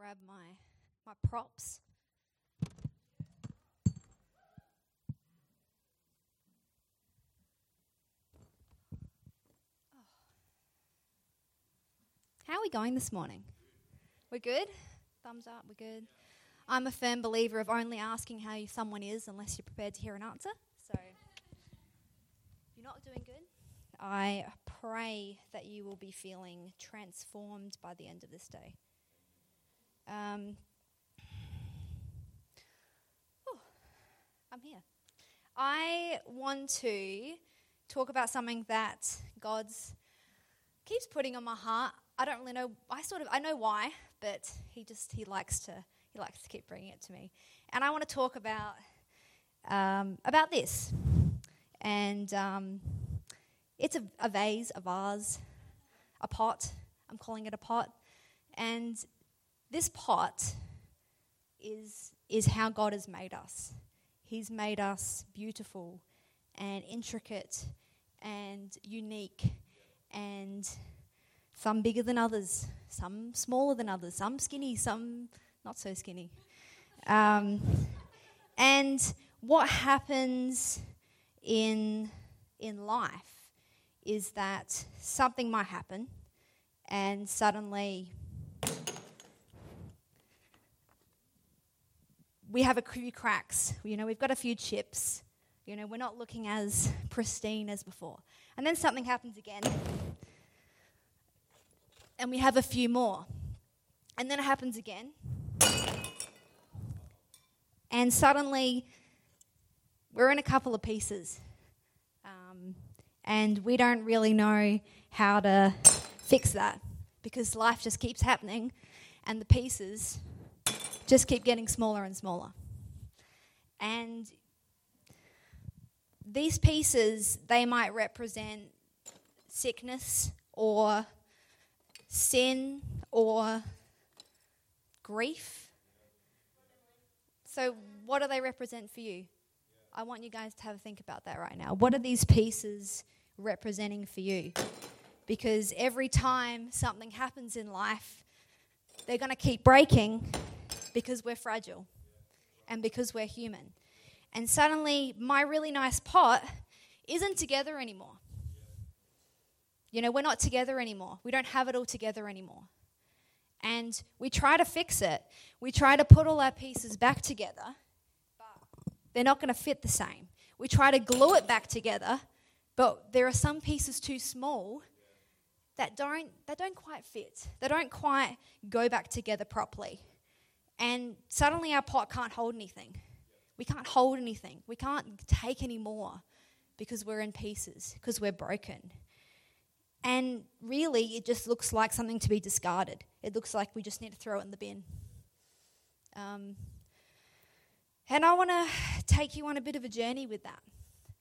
grab my my props. Oh. How are we going this morning? We're good? Thumbs up, we're good. I'm a firm believer of only asking how someone is unless you're prepared to hear an answer. So, if you're not doing good, I pray that you will be feeling transformed by the end of this day. Um, oh, I'm here. I want to talk about something that God's keeps putting on my heart. I don't really know. I sort of I know why, but he just he likes to he likes to keep bringing it to me. And I want to talk about um, about this, and um, it's a, a vase, a vase, a pot. I'm calling it a pot, and this pot is, is how God has made us. He's made us beautiful and intricate and unique and some bigger than others, some smaller than others, some skinny, some not so skinny. Um, and what happens in, in life is that something might happen and suddenly we have a few cracks. You know, we've got a few chips. You know, we're not looking as pristine as before. And then something happens again. And we have a few more. And then it happens again. And suddenly, we're in a couple of pieces. Um, and we don't really know how to fix that because life just keeps happening and the pieces just keep getting smaller and smaller. And these pieces, they might represent sickness or sin or grief. So, what do they represent for you? I want you guys to have a think about that right now. What are these pieces representing for you? Because every time something happens in life, they're going to keep breaking because we're fragile and because we're human. And suddenly, my really nice pot isn't together anymore. You know, we're not together anymore. We don't have it all together anymore. And we try to fix it. We try to put all our pieces back together, but they're not going to fit the same. We try to glue it back together, but there are some pieces too small that don't, that don't quite fit. They don't quite go back together properly. And suddenly our pot can't hold anything. We can't hold anything. We can't take any more because we're in pieces, because we're broken. And really, it just looks like something to be discarded. It looks like we just need to throw it in the bin. Um, and I want to take you on a bit of a journey with that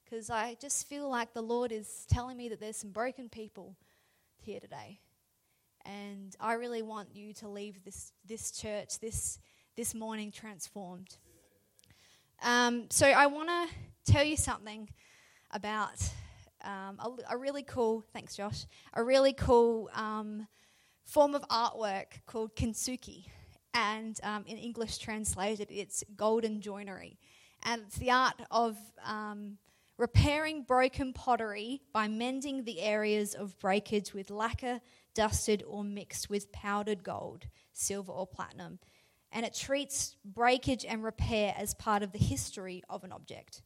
because I just feel like the Lord is telling me that there's some broken people here today. And I really want you to leave this, this church, this, this morning, transformed. Um, so I want to tell you something about um, a, a, really cool, thanks Josh, a really cool um, form of artwork called kintsugi. And um, in English translated, it's golden joinery. And it's the art of um, repairing broken pottery by mending the areas of breakage with lacquer dusted or mixed with powdered gold, silver, or platinum. And it treats breakage and repair as part of the history of an object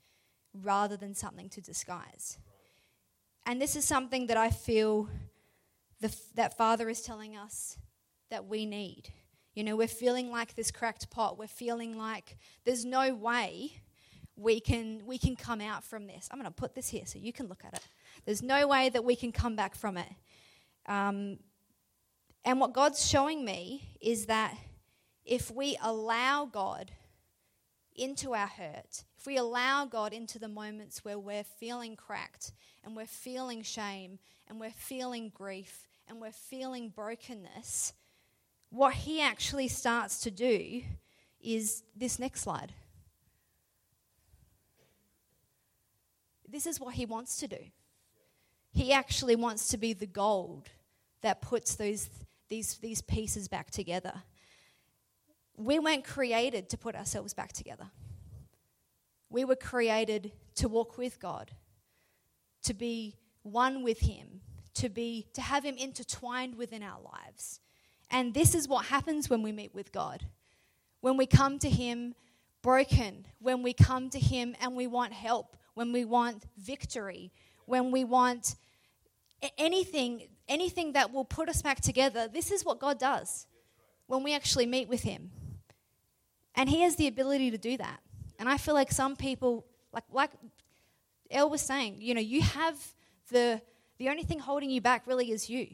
rather than something to disguise. And this is something that I feel the, that Father is telling us that we need. You know, we're feeling like this cracked pot. We're feeling like there's no way we can we can come out from this. I'm going to put this here so you can look at it. There's no way that we can come back from it. Um, and what God's showing me is that if we allow God into our hurt, if we allow God into the moments where we're feeling cracked and we're feeling shame and we're feeling grief and we're feeling brokenness, what He actually starts to do is this next slide. This is what He wants to do. He actually wants to be the gold that puts those, these, these pieces back together. we weren't created to put ourselves back together. We were created to walk with God, to be one with Him, to be to have Him intertwined within our lives. And this is what happens when we meet with God. When we come to Him broken, when we come to Him and we want help, when we want victory, when we want anything, anything that will put us back together, this is what God does when we actually meet with Him. And He has the ability to do that. And I feel like some people, like, like El was saying, you know, you have the, the only thing holding you back really is you.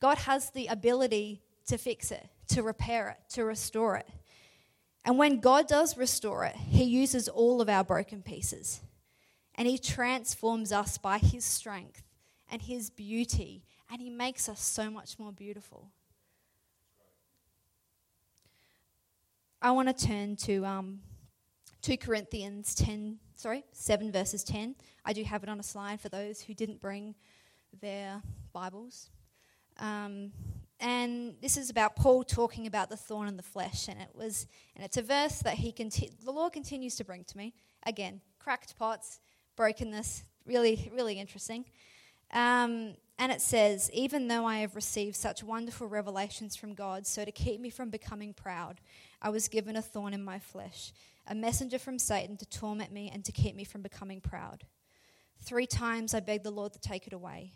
God has the ability to fix it, to repair it, to restore it. And when God does restore it, He uses all of our broken pieces and He transforms us by His strength and His beauty, and He makes us so much more beautiful. I want to turn to um, 2 Corinthians 10, sorry, 7 verses 10. I do have it on a slide for those who didn't bring their Bibles. Um, and this is about Paul talking about the thorn in the flesh, and it was, and it's a verse that he conti- the Lord continues to bring to me. Again, cracked pots, brokenness, really, really interesting. Um, and it says, Even though I have received such wonderful revelations from God, so to keep me from becoming proud, I was given a thorn in my flesh, a messenger from Satan to torment me and to keep me from becoming proud. Three times I begged the Lord to take it away.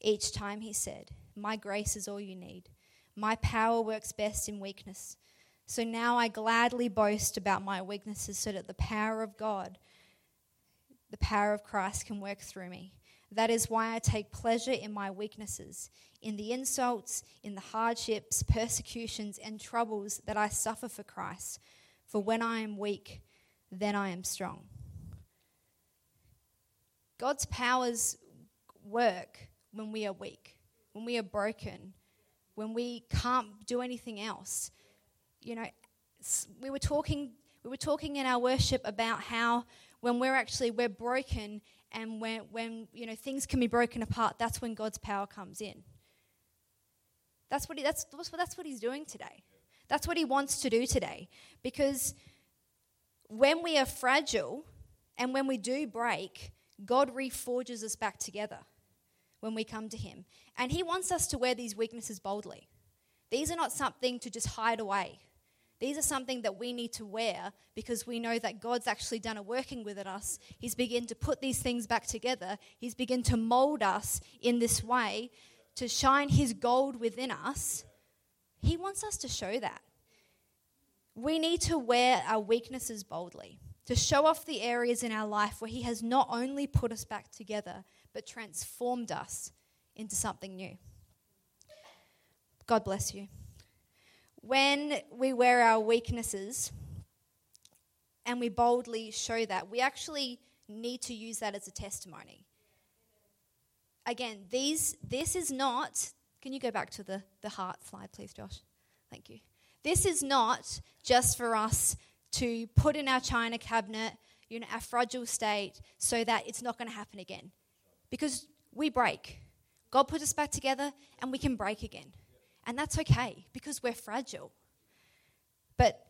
Each time he said, My grace is all you need. My power works best in weakness. So now I gladly boast about my weaknesses so that the power of God, the power of Christ, can work through me. That is why I take pleasure in my weaknesses, in the insults, in the hardships, persecutions, and troubles that I suffer for Christ. For when I am weak, then I am strong. God's powers work when we are weak, when we are broken, when we can't do anything else. You know, we were talking we were talking in our worship about how when we're actually we're broken and when, when you know things can be broken apart, that's when God's power comes in. That's what, he, that's, that's what he's doing today. That's what he wants to do today. Because when we are fragile and when we do break, God reforges us back together when we come to him. And he wants us to wear these weaknesses boldly. These are not something to just hide away. These are something that we need to wear because we know that God's actually done a working within us. He's begun to put these things back together. He's begun to mold us in this way to shine His gold within us. He wants us to show that. We need to wear our weaknesses boldly, to show off the areas in our life where He has not only put us back together, but transformed us into something new. God bless you when we wear our weaknesses and we boldly show that, we actually need to use that as a testimony. Again, these, this is not, can you go back to the, the heart slide, please, Josh? Thank you. This is not just for us to put in our china cabinet, you know, our fragile state, so that it's not going to happen again. Because we break. God put us back together and we can break again. And that's okay because we're fragile. But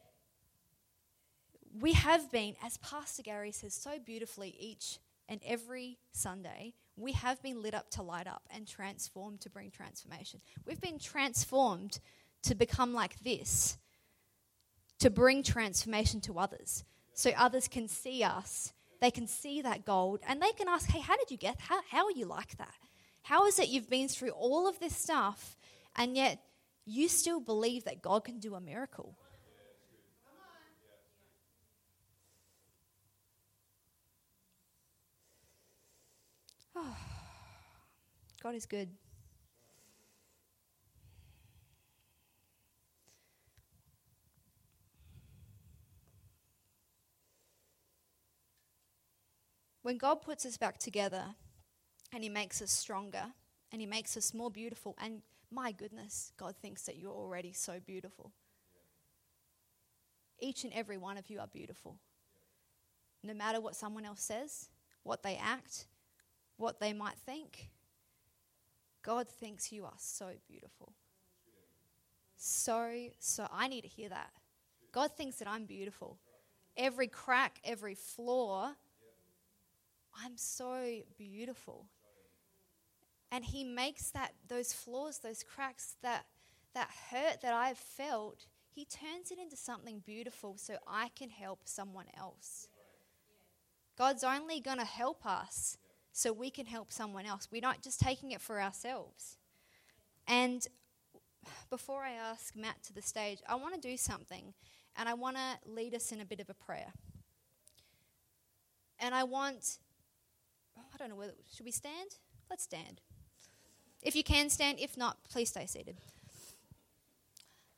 we have been, as Pastor Gary says so beautifully each and every Sunday, we have been lit up to light up and transformed to bring transformation. We've been transformed to become like this, to bring transformation to others. So others can see us, they can see that gold, and they can ask, hey, how did you get, how, how are you like that? How is it you've been through all of this stuff and yet you still believe that God can do a miracle. Oh, God is good. When God puts us back together and He makes us stronger and He makes us more beautiful and my goodness, God thinks that you're already so beautiful. Each and every one of you are beautiful. No matter what someone else says, what they act, what they might think, God thinks you are so beautiful. So, so I need to hear that. God thinks that I'm beautiful. Every crack, every flaw, I'm so beautiful. And he makes that those flaws, those cracks, that that hurt that I've felt, he turns it into something beautiful so I can help someone else. God's only going to help us so we can help someone else. We're not just taking it for ourselves. And before I ask Matt to the stage, I want to do something and I want to lead us in a bit of a prayer. And I want, oh, I don't know whether, should we stand? Let's stand. If you can stand, if not, please stay seated.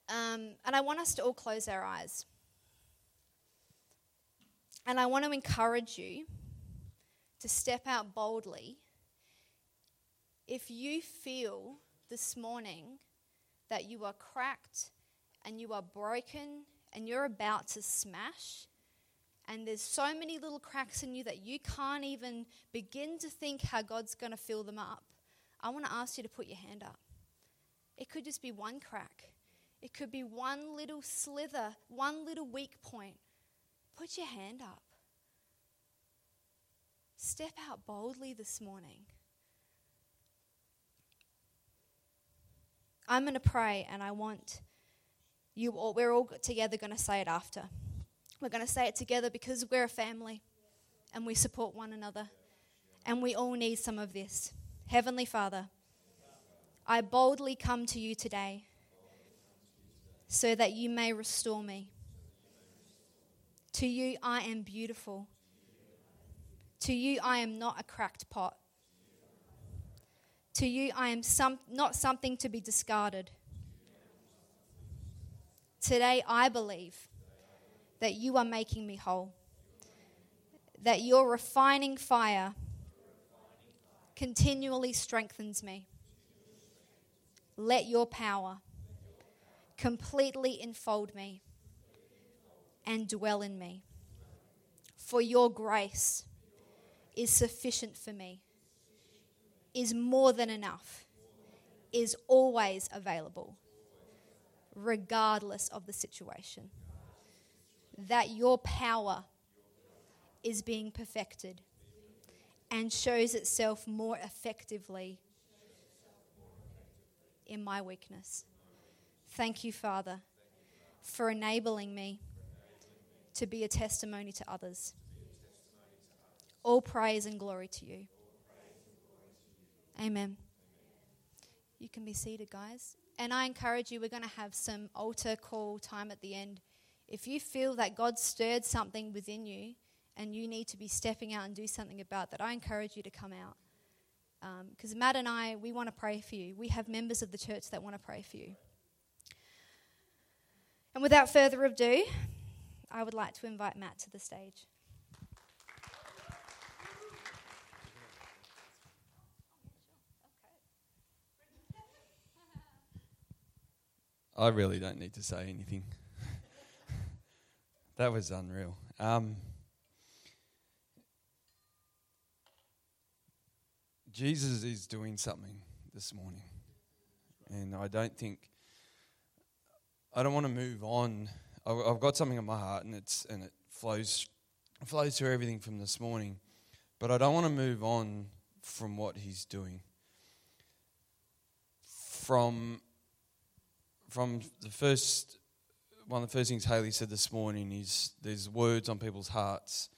Um, and I want us to all close our eyes. And I want to encourage you to step out boldly if you feel this morning that you are cracked and you are broken and you're about to smash, and there's so many little cracks in you that you can't even begin to think how God's going to fill them up, I want to ask you to put your hand up. It could just be one crack, it could be one little slither, one little weak point. Put your hand up. Step out boldly this morning. I'm going to pray, and I want you all, we're all together going to say it after. We're going to say it together because we're a family and we support one another. And we all need some of this. Heavenly Father, I boldly come to you today so that you may restore me. To you, I am beautiful. To you, I am not a cracked pot. To you, I am some, not something to be discarded. Today, I believe that you are making me whole, that your refining fire continually strengthens me. Let your power completely enfold me and dwell in me. For your grace is sufficient for me, is more than enough, is always available, regardless of the situation. That your power is being perfected and shows itself more effectively in my weakness. Thank you, Father, for enabling me to be a testimony to others. All praise and glory to you. Amen. You can be seated, guys. And I encourage you, we're going to have some altar call time at the end. If you feel that God stirred something within you and you need to be stepping out and do something about that, I encourage you to come out. Because um, Matt and I, we want to pray for you. We have members of the church that want to pray for you. And without further ado, I would like to invite Matt to the stage. I really don't need to say anything. that was unreal. Um, Jesus is doing something this morning. And I don't think I don't want to move on. I've got something in my heart, and it's and it flows flows through everything from this morning. But I don't want to move on from what he's doing. From from the first one of the first things Haley said this morning is there's words on people's hearts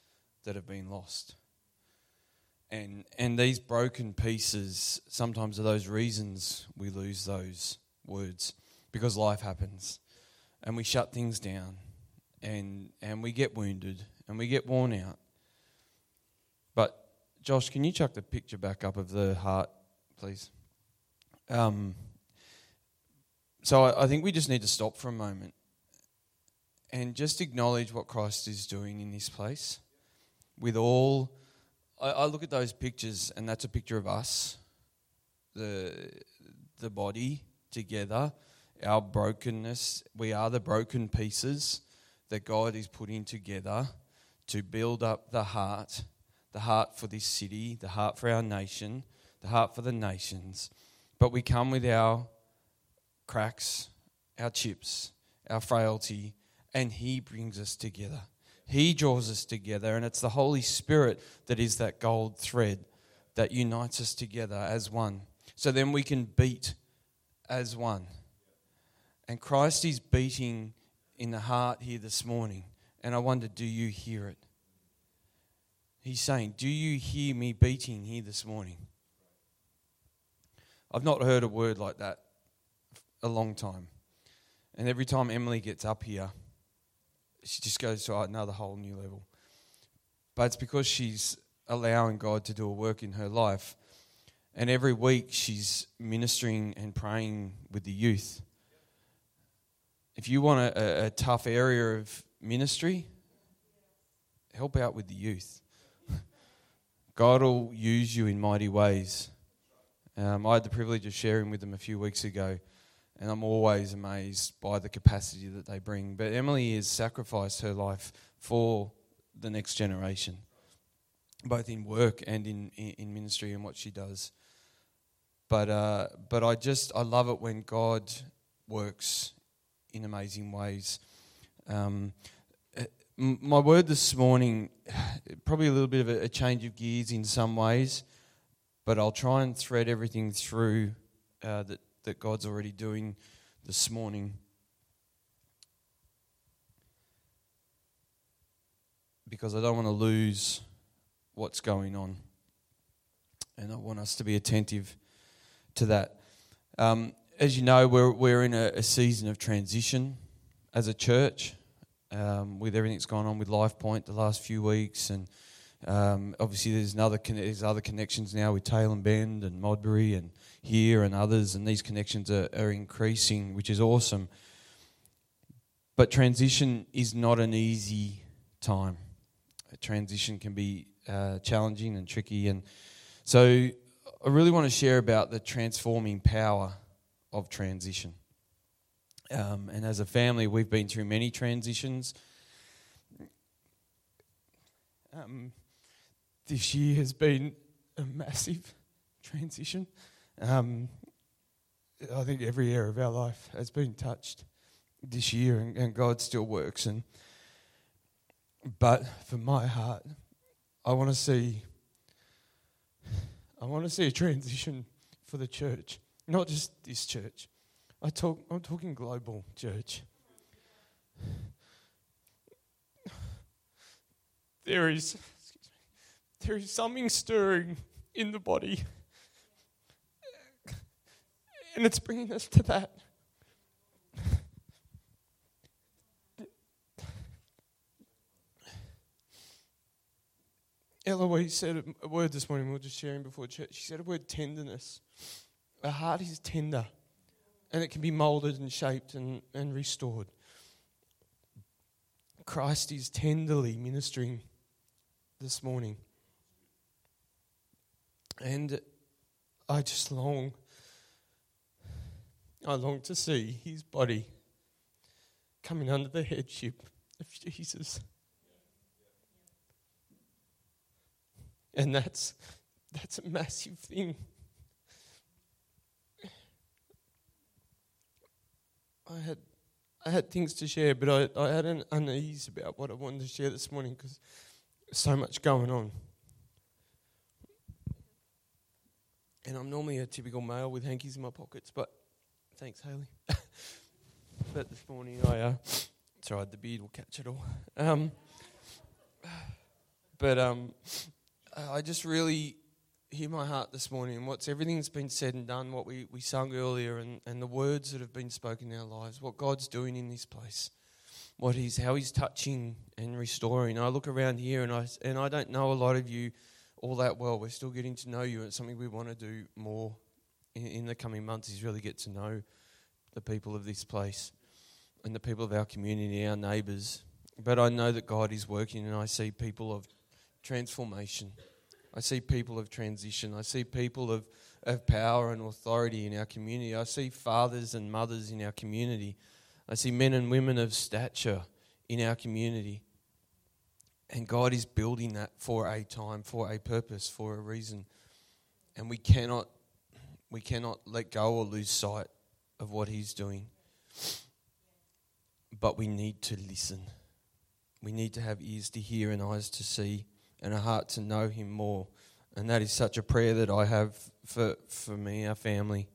that have been lost. And and these broken pieces sometimes are those reasons we lose those words because life happens and we shut things down and and we get wounded and we get worn out. But Josh, can you chuck the picture back up of the heart, please? Um, so I, I think we just need to stop for a moment and just acknowledge what Christ is doing in this place. With all, I, I look at those pictures, and that's a picture of us, the the body together our brokenness. We are the broken pieces that God is putting together to build up the heart, the heart for this city, the heart for our nation, the heart for the nations. But we come with our cracks, our chips, our frailty, and He brings us together. He draws us together, and it's the Holy Spirit that is that gold thread that unites us together as one. So then we can beat as one. And Christ is beating in the heart here this morning. And I wonder, do you hear it? He's saying, Do you hear me beating here this morning? I've not heard a word like that a long time. And every time Emily gets up here, she just goes to another whole new level. But it's because she's allowing God to do a work in her life. And every week she's ministering and praying with the youth. If you want a, a tough area of ministry, help out with the youth. God will use you in mighty ways. Um, I had the privilege of sharing with them a few weeks ago and I'm always amazed by the capacity that they bring. But Emily has sacrificed her life for the next generation, both in work and in, in ministry and what she does. But, uh, but I just, I love it when God works in amazing ways. Um, my word this morning, probably a little bit of a change of gears in some ways, but I'll try and thread everything through uh, that that God's already doing this morning. Because I don't want to lose what's going on. And I want us to be attentive to that. Um, as you know, we're, we're in a, a, season of transition as a church um, with everything that's gone on with LifePoint the last few weeks. And um, obviously, there's, another, there's other connections now with Tailem Bend and Modbury and here and others, and these connections are, are increasing, which is awesome. But transition is not an easy time. A transition can be uh, challenging and tricky, and so I really want to share about the transforming power of transition. Um, and as a family, we've been through many transitions. Um, this year has been a massive transition. Um, I think every area of our life has been touched this year, and, and God still works. And but for my heart, I want to see. I want to see a transition for the church, not just this church. I talk. I'm talking global church. There is, there is something stirring in the body and it's bringing us to that. Eloise said a word this morning, we were just sharing before church. She said a word tenderness. A heart is tender and it can be molded and shaped and, and restored. Christ is tenderly ministering this morning. And I just long I long to see his body coming under the headship of Jesus. And that's that's a massive thing. I had I had things to share, but I, I had an unease about what I wanted to share this morning because so much going on. And I'm normally a typical male with hankies in my pockets, but Thanks, Haley. but this morning I uh, tried the beard will catch it all. Um, but um, I just really hear my heart this morning. and What's everything that's been said and done, what we, we sung earlier, and, and the words that have been spoken in our lives, what God's doing in this place, what He's how He's touching and restoring. I look around here and I and I don't know a lot of you all that well. We're still getting to know you. It's something we want to do more in, in the coming months is really get to know the people of this place and the people of our community, our neighbours. But I know that God is working, and I see people of transformation. I see people of transition. I see people of, of power and authority in our community. I see fathers and mothers in our community. I see men and women of stature in our community. And God is building that for a time, for a purpose, for a reason. And we cannot we cannot let go or lose sight of what He's doing. but we need to listen. We need to have ears to hear and eyes to see and a heart to know Him more. And that is such a prayer that I have for, for me, our family,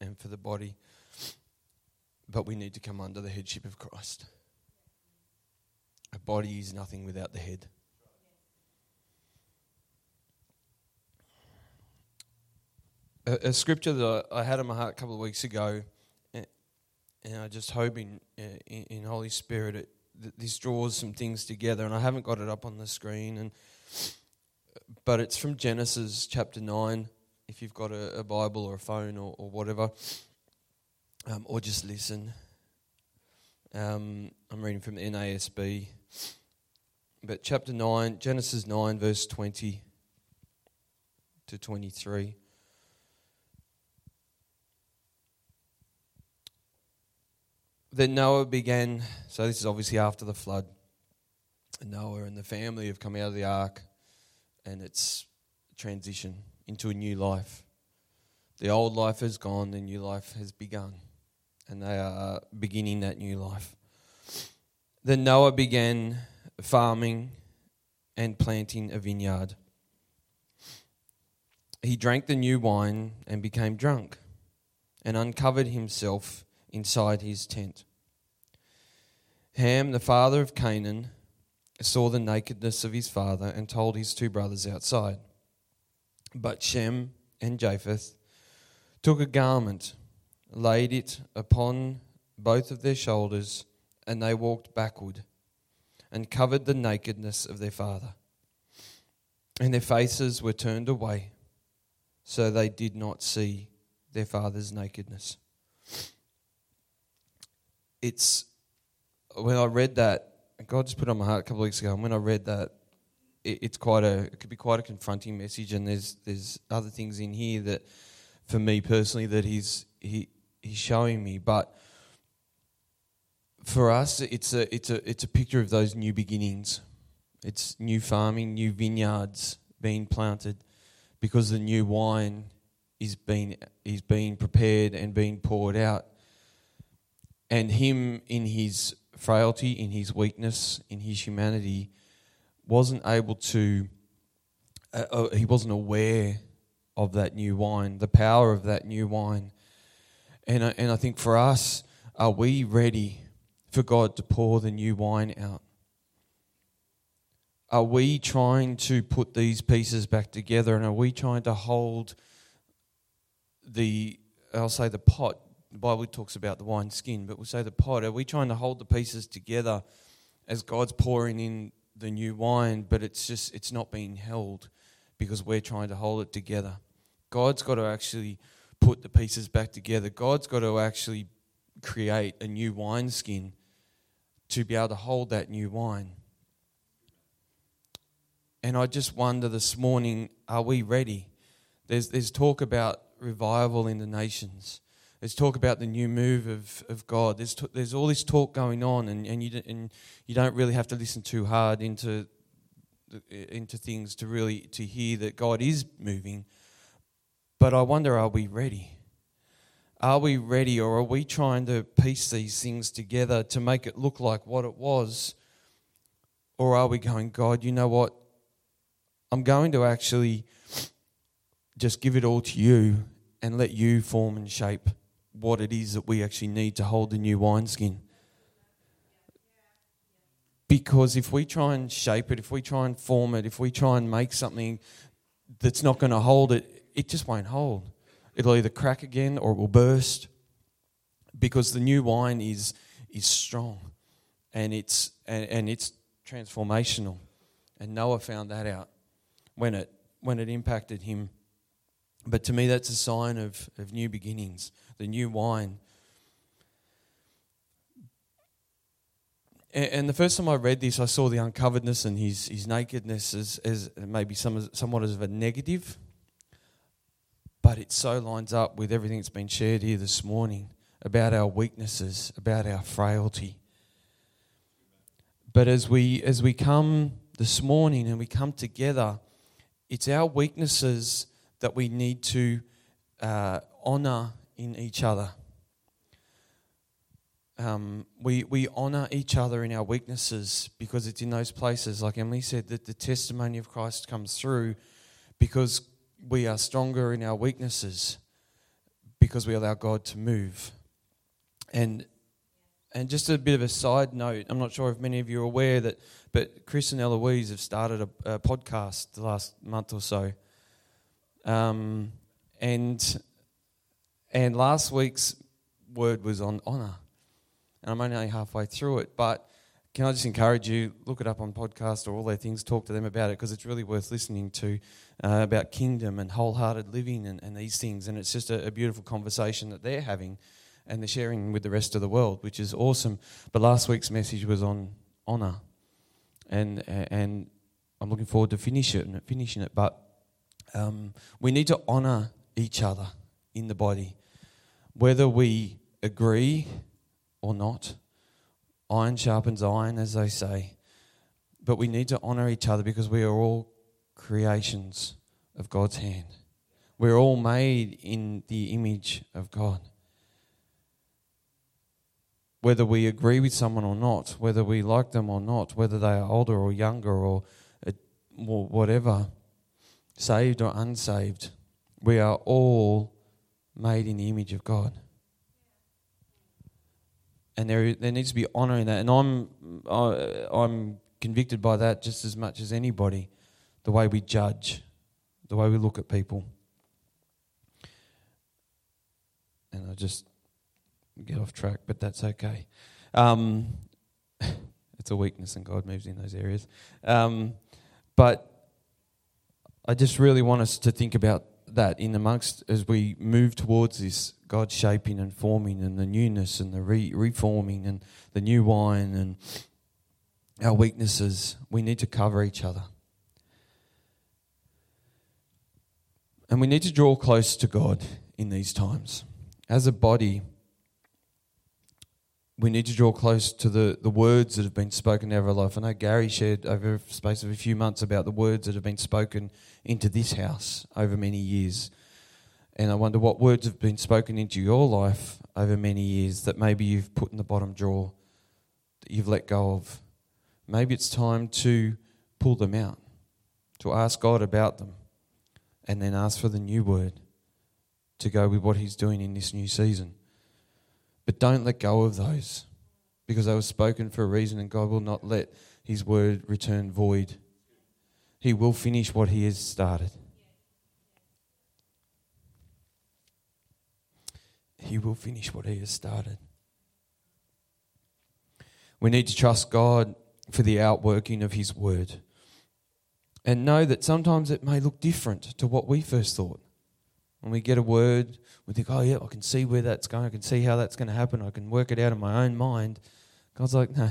and for the body. But we need to come under the headship of Christ. A body is nothing without the head. A, a scripture that I, I had in my heart a couple of weeks ago, and, and I just hope in, in, in Holy Spirit it, that this draws some things together. And I haven't got it up on the screen, and but it's from Genesis chapter nine. If you've got a, a Bible or a phone or, or whatever, um, or just listen. Um, I'm reading from the NASB. But chapter 9, Genesis 9, verse 20 to 23. Then Noah began, so this is obviously after the flood. And Noah and the family have come out of the ark, and it's transition into a new life. The old life has gone, the new life has begun, and they are beginning that new life. Then Noah began farming and planting a vineyard. He drank the new wine and became drunk and uncovered himself inside his tent. Ham, the father of Canaan, saw the nakedness of his father and told his two brothers outside. But Shem and Japheth took a garment, laid it upon both of their shoulders, and they walked backward and covered the nakedness of their father. And their faces were turned away, so they did not see their father's nakedness. It's when I read that, God just put on my heart a couple of weeks ago, and when I read that, it, it's quite a it could be quite a confronting message, and there's there's other things in here that, for me personally, that he's he he's showing me, but for us, it's a it's a it's a picture of those new beginnings. It's new farming, new vineyards being planted, because the new wine is being is being prepared and being poured out. And him in his frailty, in his weakness, in his humanity, wasn't able to. Uh, uh, he wasn't aware of that new wine, the power of that new wine, and uh, and I think for us, are we ready? For God to pour the new wine out? Are we trying to put these pieces back together and are we trying to hold the, I'll say the pot, the Bible talks about the wine skin, but we'll say the pot. Are we trying to hold the pieces together as God's pouring in the new wine, but it's just, it's not being held because we're trying to hold it together? God's got to actually put the pieces back together. God's got to actually create a new wineskin to be able to hold that new wine. And I just wonder this morning are we ready? There's, there's talk about revival in the nations. There's talk about the new move of, of God. There's, t- there's all this talk going on, and, and, you, and you don't really have to listen too hard into, into things to really to hear that God is moving. But I wonder, are we ready? Are we ready or are we trying to piece these things together to make it look like what it was? Or are we going, God, you know what? I'm going to actually just give it all to you and let you form and shape what it is that we actually need to hold the new wineskin. Because if we try and shape it, if we try and form it, if we try and make something that's not going to hold it, it just won't hold it'll either crack again or it will burst because the new wine is is strong and it's and, and it's transformational. And Noah found that out when it when it impacted him. But to me that's a sign of, of new beginnings. The new wine. And, the first time I read this I saw the uncoveredness and his, his nakedness as, as maybe some, somewhat as a negative but it so lines up with everything that's been shared here this morning about our weaknesses, about our frailty. But as we as we come this morning and we come together, it's our weaknesses that we need to uh, honor in each other. um, we, we honour each other in our weaknesses because it's in those places, like Emily said, that the testimony of Christ comes through because we are stronger in our weaknesses because we allow God to move. And and just a bit of a side note, I'm not sure if many of you are aware that, but Chris and Eloise have started a, a podcast the last month or so. Um, and and last week's word was on honour and I'm only halfway through it. But can I just encourage you, look it up on podcast or all their things, talk to them about it because it's really worth listening to uh, about kingdom and wholehearted living and, and these things. And it's just a, a, beautiful conversation that they're having and they're sharing with the rest of the world, which is awesome. But last week's message was on honour, and and I'm looking forward to finish it and finishing it. But um, we need to honour each other in the body, whether we agree or not. Iron sharpens iron, as they say. But we need to honor each other because we are all creations of God's hand. We're all made in the image of God. Whether we agree with someone or not, whether we like them or not, whether they are older or younger or, uh, whatever, saved or unsaved, we are all made in the image of God and there there needs to be honor in that. And I'm I, I'm convicted by that just as much as anybody, the way we judge, the way we look at people. And I just get off track, but that's okay. Um, it's a weakness, and God moves in those areas. Um, but I just really want us to think about that in amongst as we move towards this God shaping and forming and the newness and the re- reforming and the new wine and our weaknesses, we need to cover each other. And we need to draw close to God in these times. As a body, we need to draw close to the, the words that have been spoken over our life. I know Gary shared over a space of a few months about the words that have been spoken into this house over many years. And I wonder what words have been spoken into your life over many years that maybe you've put in the bottom drawer, that you've let go of. Maybe it's time to pull them out, to ask God about them, and then ask for the new word to go with what He's doing in this new season. But don't let go of those because they were spoken for a reason, and God will not let His word return void. He will finish what He has started. He will finish what He has started. We need to trust God for the outworking of His word and know that sometimes it may look different to what we first thought. When we get a word, we think, oh, yeah, I can see where that's going. I can see how that's going to happen. I can work it out in my own mind. God's like, no,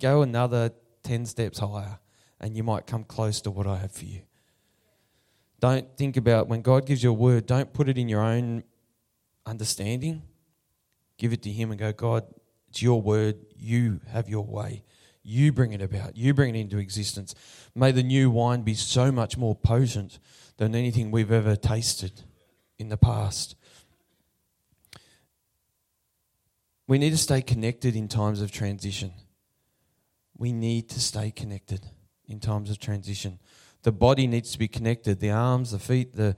go another 10 steps higher and you might come close to what I have for you. Don't think about when God gives you a word, don't put it in your own understanding. Give it to Him and go, God, it's your word. You have your way. You bring it about. You bring it into existence. May the new wine be so much more potent than anything we've ever tasted in the past. We need to stay connected in times of transition. We need to stay connected in times of transition. The body needs to be connected the arms, the feet, the,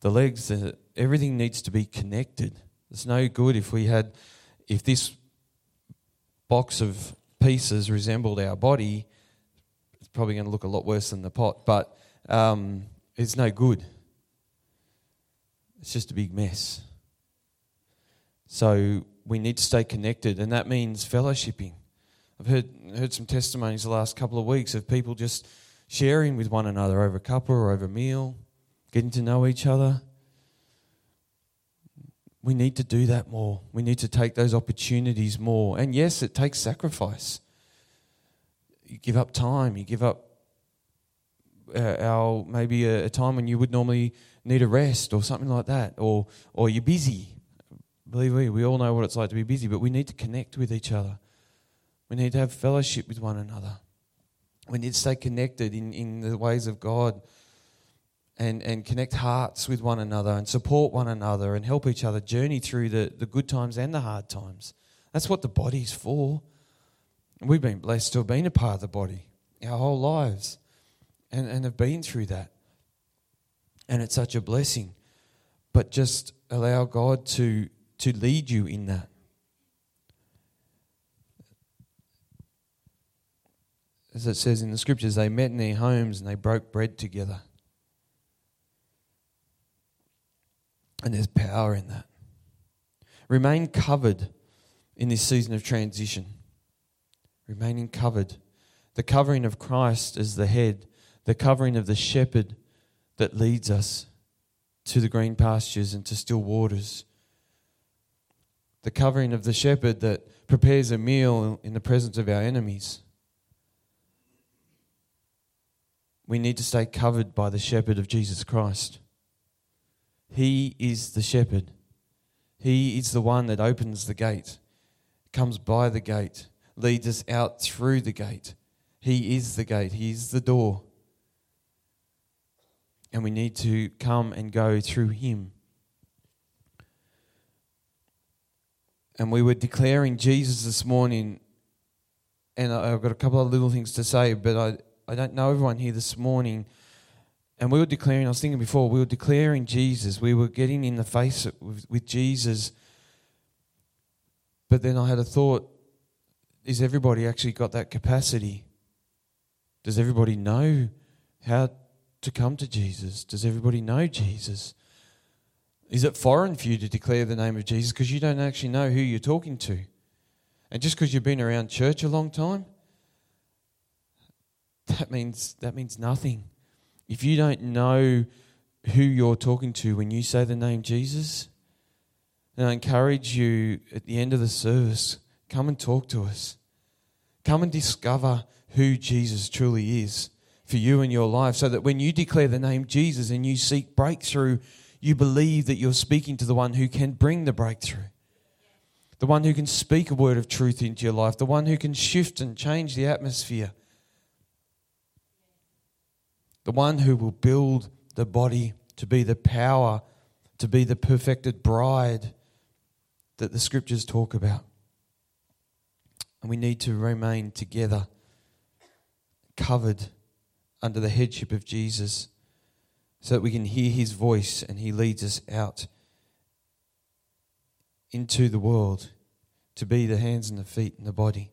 the legs, the, everything needs to be connected. It's no good if we had, if this box of pieces resembled our body, it's probably going to look a lot worse than the pot, but um, it's no good. It's just a big mess. So we need to stay connected, and that means fellowshipping. I've heard, heard some testimonies the last couple of weeks of people just sharing with one another over a cuppa or over a meal, getting to know each other. We need to do that more. We need to take those opportunities more. And yes, it takes sacrifice. You give up time, you give up uh, our maybe a, a time when you would normally need a rest or something like that, or or you're busy. Believe me, we all know what it's like to be busy, but we need to connect with each other. We need to have fellowship with one another. We need to stay connected in, in the ways of God and, and connect hearts with one another and support one another and help each other journey through the, the good times and the hard times. That's what the body's for. We've been blessed to have been a part of the body our whole lives and, and have been through that. And it's such a blessing. But just allow God to, to lead you in that. As it says in the scriptures, they met in their homes and they broke bread together. And there's power in that. Remain covered in this season of transition. Remaining covered. The covering of Christ as the head, the covering of the shepherd that leads us to the green pastures and to still waters. The covering of the shepherd that prepares a meal in the presence of our enemies. We need to stay covered by the shepherd of Jesus Christ. He is the shepherd. He is the one that opens the gate, comes by the gate, leads us out through the gate. He is the gate, He is the door. And we need to come and go through Him. And we were declaring Jesus this morning, and I've got a couple of little things to say, but I, I don't know everyone here this morning and we were declaring, I was thinking before, we were declaring Jesus. We were getting in the face with, with Jesus. But then I had a thought is everybody actually got that capacity? Does everybody know how to come to Jesus? Does everybody know Jesus? Is it foreign for you to declare the name of Jesus because you don't actually know who you're talking to? And just because you've been around church a long time, that means that means nothing. If you don't know who you're talking to when you say the name Jesus, then I encourage you at the end of the service, come and talk to us. Come and discover who Jesus truly is for you in your life so that when you declare the name Jesus and you seek breakthrough, you believe that you're speaking to the one who can bring the breakthrough. The one who can speak a word of truth into your life, the one who can shift and change the atmosphere the one who will build the body to be the power, to be the perfected bride that the scriptures talk about. And we need to remain together, covered under the headship of Jesus, so that we can hear his voice and he leads us out into the world to be the hands and the feet and the body.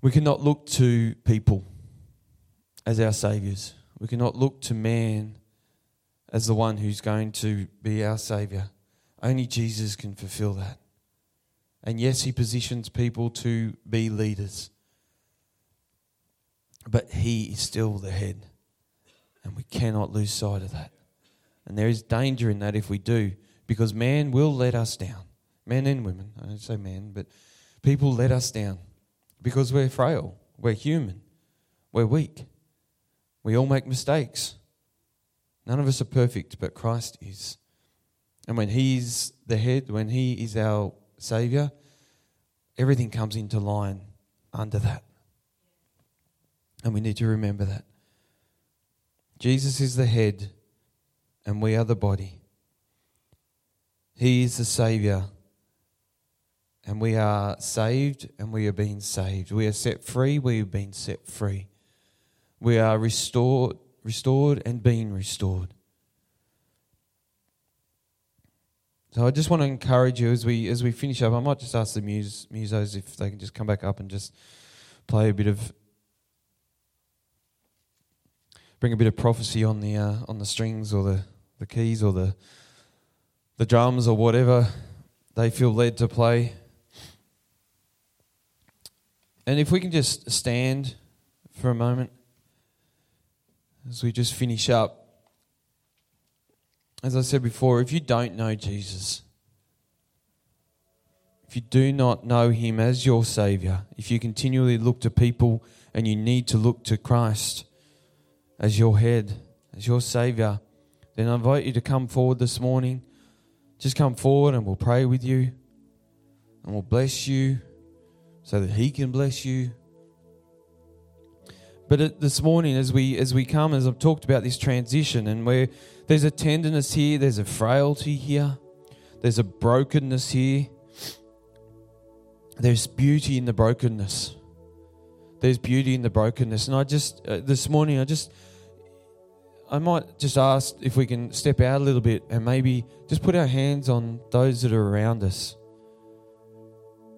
We cannot look to people as our saviors. We cannot look to man as the one who's going to be our savior. Only Jesus can fulfill that. And yes, he positions people to be leaders. But he is still the head. And we cannot lose sight of that. And there is danger in that if we do, because man will let us down. Men and women. I don't say men, but people let us down because we're frail, we're human, we're weak. We all make mistakes. None of us are perfect, but Christ is. And when He's the head, when He is our Savior, everything comes into line under that. And we need to remember that. Jesus is the head, and we are the body. He is the Savior and we are saved and we are being saved. We are set free, we have been set free. We are restored, restored and being restored. So I just want to encourage you as we as we finish up. I might just ask the muse, musos if they can just come back up and just play a bit of bring a bit of prophecy on the uh, on the strings or the, the keys or the the drums or whatever they feel led to play. And if we can just stand for a moment as we just finish up. As I said before, if you don't know Jesus, if you do not know him as your Savior, if you continually look to people and you need to look to Christ as your head, as your Savior, then I invite you to come forward this morning. Just come forward and we'll pray with you and we'll bless you so that He can bless you. But this morning, as we as we come, as I've talked about this transition, and where there's a tenderness here, there's a frailty here, there's a brokenness here. There's beauty in the brokenness. There's beauty in the brokenness. And I just, uh, this morning, I just, I might just ask if we can step out a little bit and maybe just put our hands on those that are around us.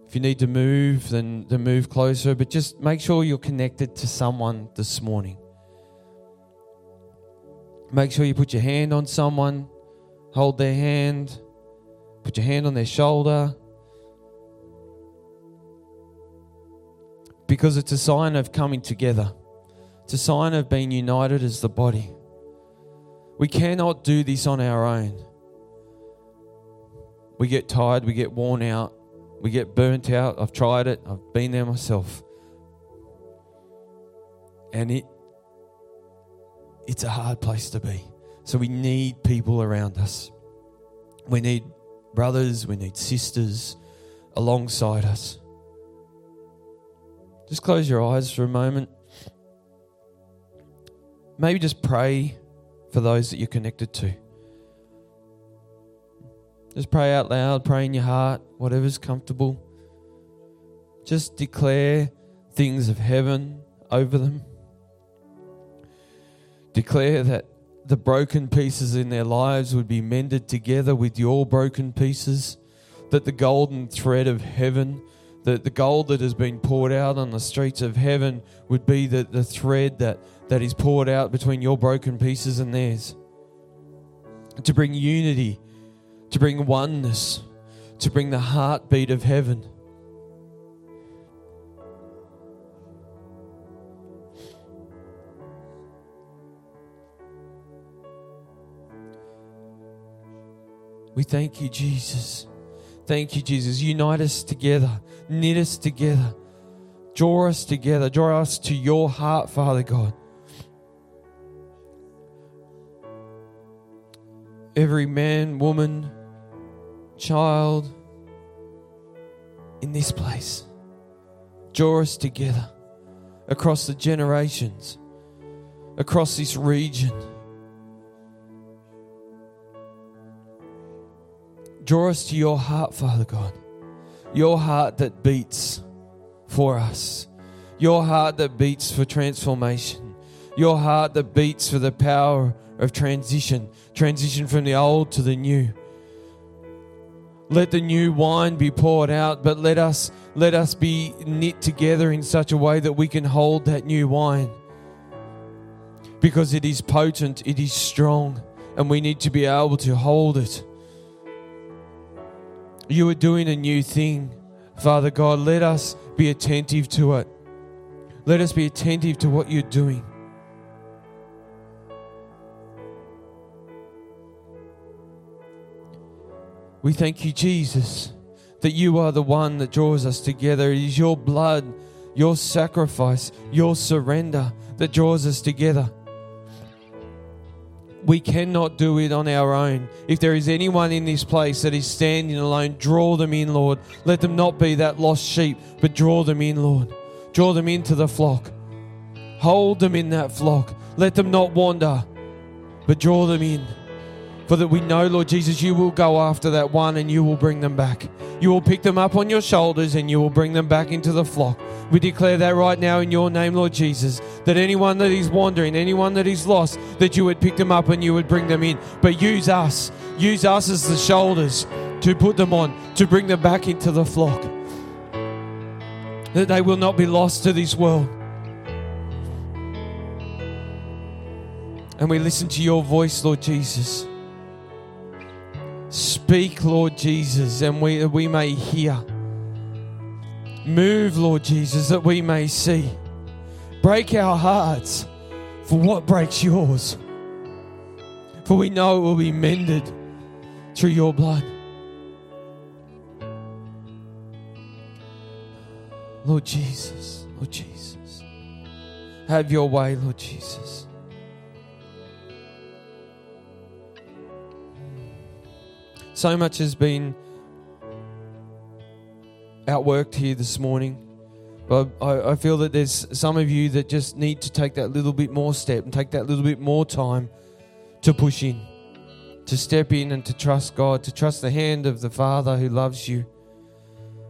If you need to move, then, then move closer, but just make sure you're connected to someone this morning. Make sure you put your hand on someone, hold their hand, put your hand on their shoulder. Because it's a sign of coming together, it's a sign of being united as the body. We cannot do this on our own. We get tired, we get worn out, we get burnt out. I've tried it, I've been there myself. And it it's a hard place to be. So we need people around us. We need brothers, we need sisters alongside us. Just close your eyes for a moment. Maybe just pray for those that you're connected to. Just pray out loud, pray in your heart, whatever's comfortable. Just declare things of heaven over them. Declare that the broken pieces in their lives would be mended together with your broken pieces, that the golden thread of heaven, that the gold that has been poured out on the streets of heaven would be the, the thread that, that is poured out between your broken pieces and theirs. To bring unity, to bring oneness, to bring the heartbeat of heaven. We thank you, Jesus. Thank you, Jesus. Unite us together, knit us together, draw us together, draw us to your heart, Father God. Every man, woman, child in this place, draw us together across the generations, across this region. Draw us to your heart, Father God. Your heart that beats for us. Your heart that beats for transformation. Your heart that beats for the power of transition. Transition from the old to the new. Let the new wine be poured out, but let us let us be knit together in such a way that we can hold that new wine. Because it is potent, it is strong, and we need to be able to hold it. You are doing a new thing, Father God. Let us be attentive to it. Let us be attentive to what you're doing. We thank you, Jesus, that you are the one that draws us together. It is your blood, your sacrifice, your surrender that draws us together. We cannot do it on our own. If there is anyone in this place that is standing alone, draw them in, Lord. Let them not be that lost sheep, but draw them in, Lord. Draw them into the flock. Hold them in that flock. Let them not wander, but draw them in. For that we know, Lord Jesus, you will go after that one and you will bring them back. You will pick them up on your shoulders and you will bring them back into the flock. We declare that right now in your name, Lord Jesus, that anyone that is wandering, anyone that is lost, that you would pick them up and you would bring them in. But use us, use us as the shoulders to put them on, to bring them back into the flock. That they will not be lost to this world. And we listen to your voice, Lord Jesus. Speak, Lord Jesus, and we, we may hear. Move, Lord Jesus, that we may see. Break our hearts for what breaks yours. For we know it will be mended through your blood. Lord Jesus, Lord Jesus, have your way, Lord Jesus. So much has been outworked here this morning. But I, I, feel that there's some of you that just need to take that little bit more step and take that little bit more time to push in, to step in and to trust God, to trust the hand of the Father who loves you.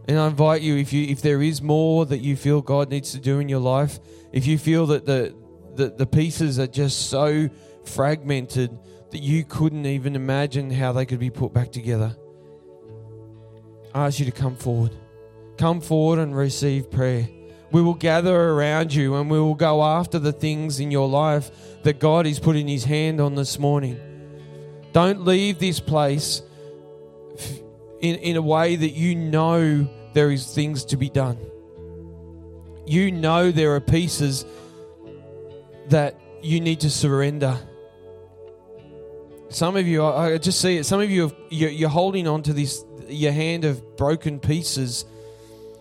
And I invite you, if you if there is more that you feel God needs to do in your life, if you feel that the the, the pieces are just so fragmented that you couldn't even imagine how they could be put back together, I ask you to come forward. Come forward and receive prayer. We will gather around you and we will go after the things in your life that God is putting His hand on this morning. Don't leave this place in, in a way that you know there is things to be done. You know there are pieces that you need to surrender. Some of you, I just see it. Some of you, have, you're holding on to this your hand of broken pieces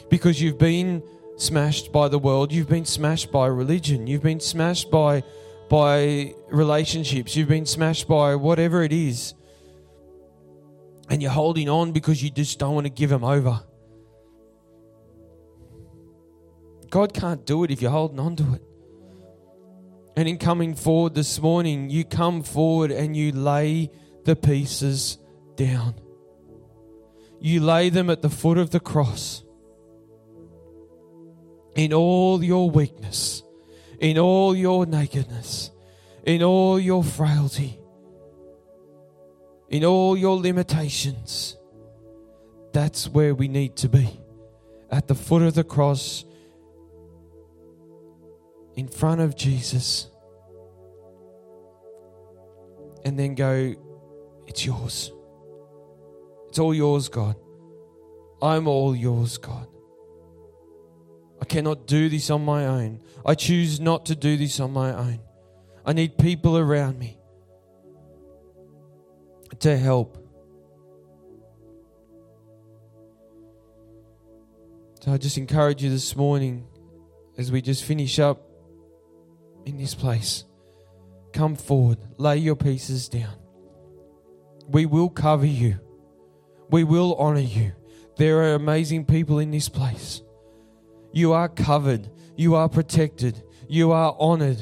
because you've been smashed by the world. You've been smashed by religion. You've been smashed by by relationships. You've been smashed by whatever it is. And you're holding on because you just don't want to give them over. God can't do it if you're holding on to it. And in coming forward this morning, you come forward and you lay the pieces down. You lay them at the foot of the cross. In all your weakness, in all your nakedness, in all your frailty, in all your limitations. That's where we need to be. At the foot of the cross, in front of Jesus, and then go, It's yours. It's all yours, God. I'm all yours, God. I cannot do this on my own. I choose not to do this on my own. I need people around me to help. So I just encourage you this morning as we just finish up in this place. Come forward, lay your pieces down. We will cover you, we will honor you. There are amazing people in this place. You are covered, you are protected, you are honored,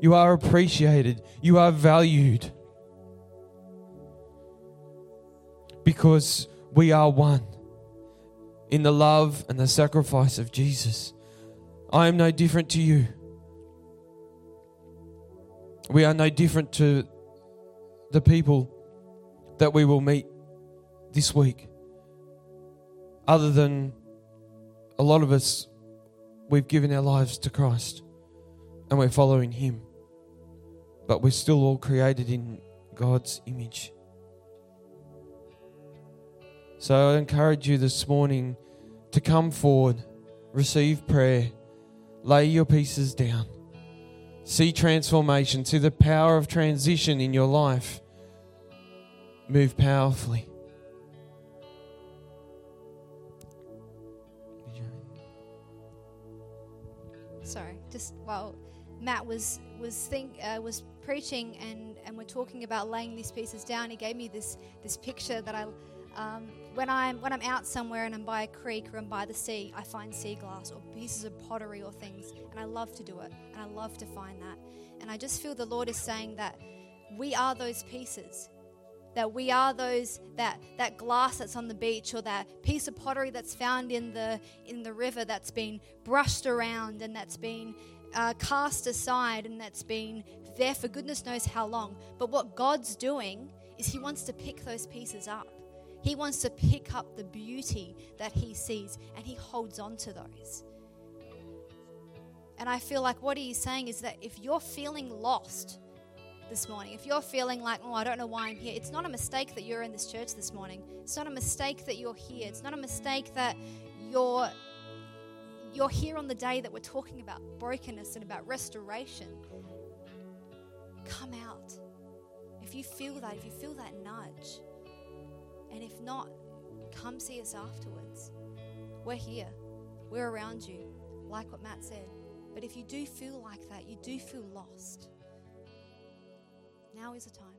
you are appreciated, you are valued. Because we are one in the love and the sacrifice of Jesus. I am no different to you. We are no different to the people that we will meet this week, other than a lot of us, we've given our lives to Christ and we're following Him. But we're still all created in God's image. So I encourage you this morning to come forward, receive prayer, lay your pieces down, see transformation, see the power of transition in your life move powerfully. sorry, just while Matt was was think uh, was preaching and and we're talking about laying these pieces down, he gave me this this picture that I. Um, when I'm when I'm out somewhere and I'm by a creek or I'm by the sea, I find sea glass or pieces of pottery or things, and I love to do it, and I love to find that, and I just feel the Lord is saying that we are those pieces that we are those that that glass that's on the beach or that piece of pottery that's found in the in the river that's been brushed around and that's been uh, cast aside and that's been there for goodness knows how long. But what god's doing is he wants to pick those pieces up he wants to pick up the beauty that he sees and he holds on to those and i feel like what he's saying is that if you're feeling lost this morning. If you're feeling like, oh, I don't know why I'm here, it's not a mistake that you're in this church this morning. It's not a mistake that you're here. It's not a mistake that you're you're here on the day that we're talking about brokenness and about restoration. Come out. If you feel that, if you feel that nudge, and if not, come see us afterwards. We're here. We're around you, like what Matt said. But if you do feel like that, you do feel lost now is the time.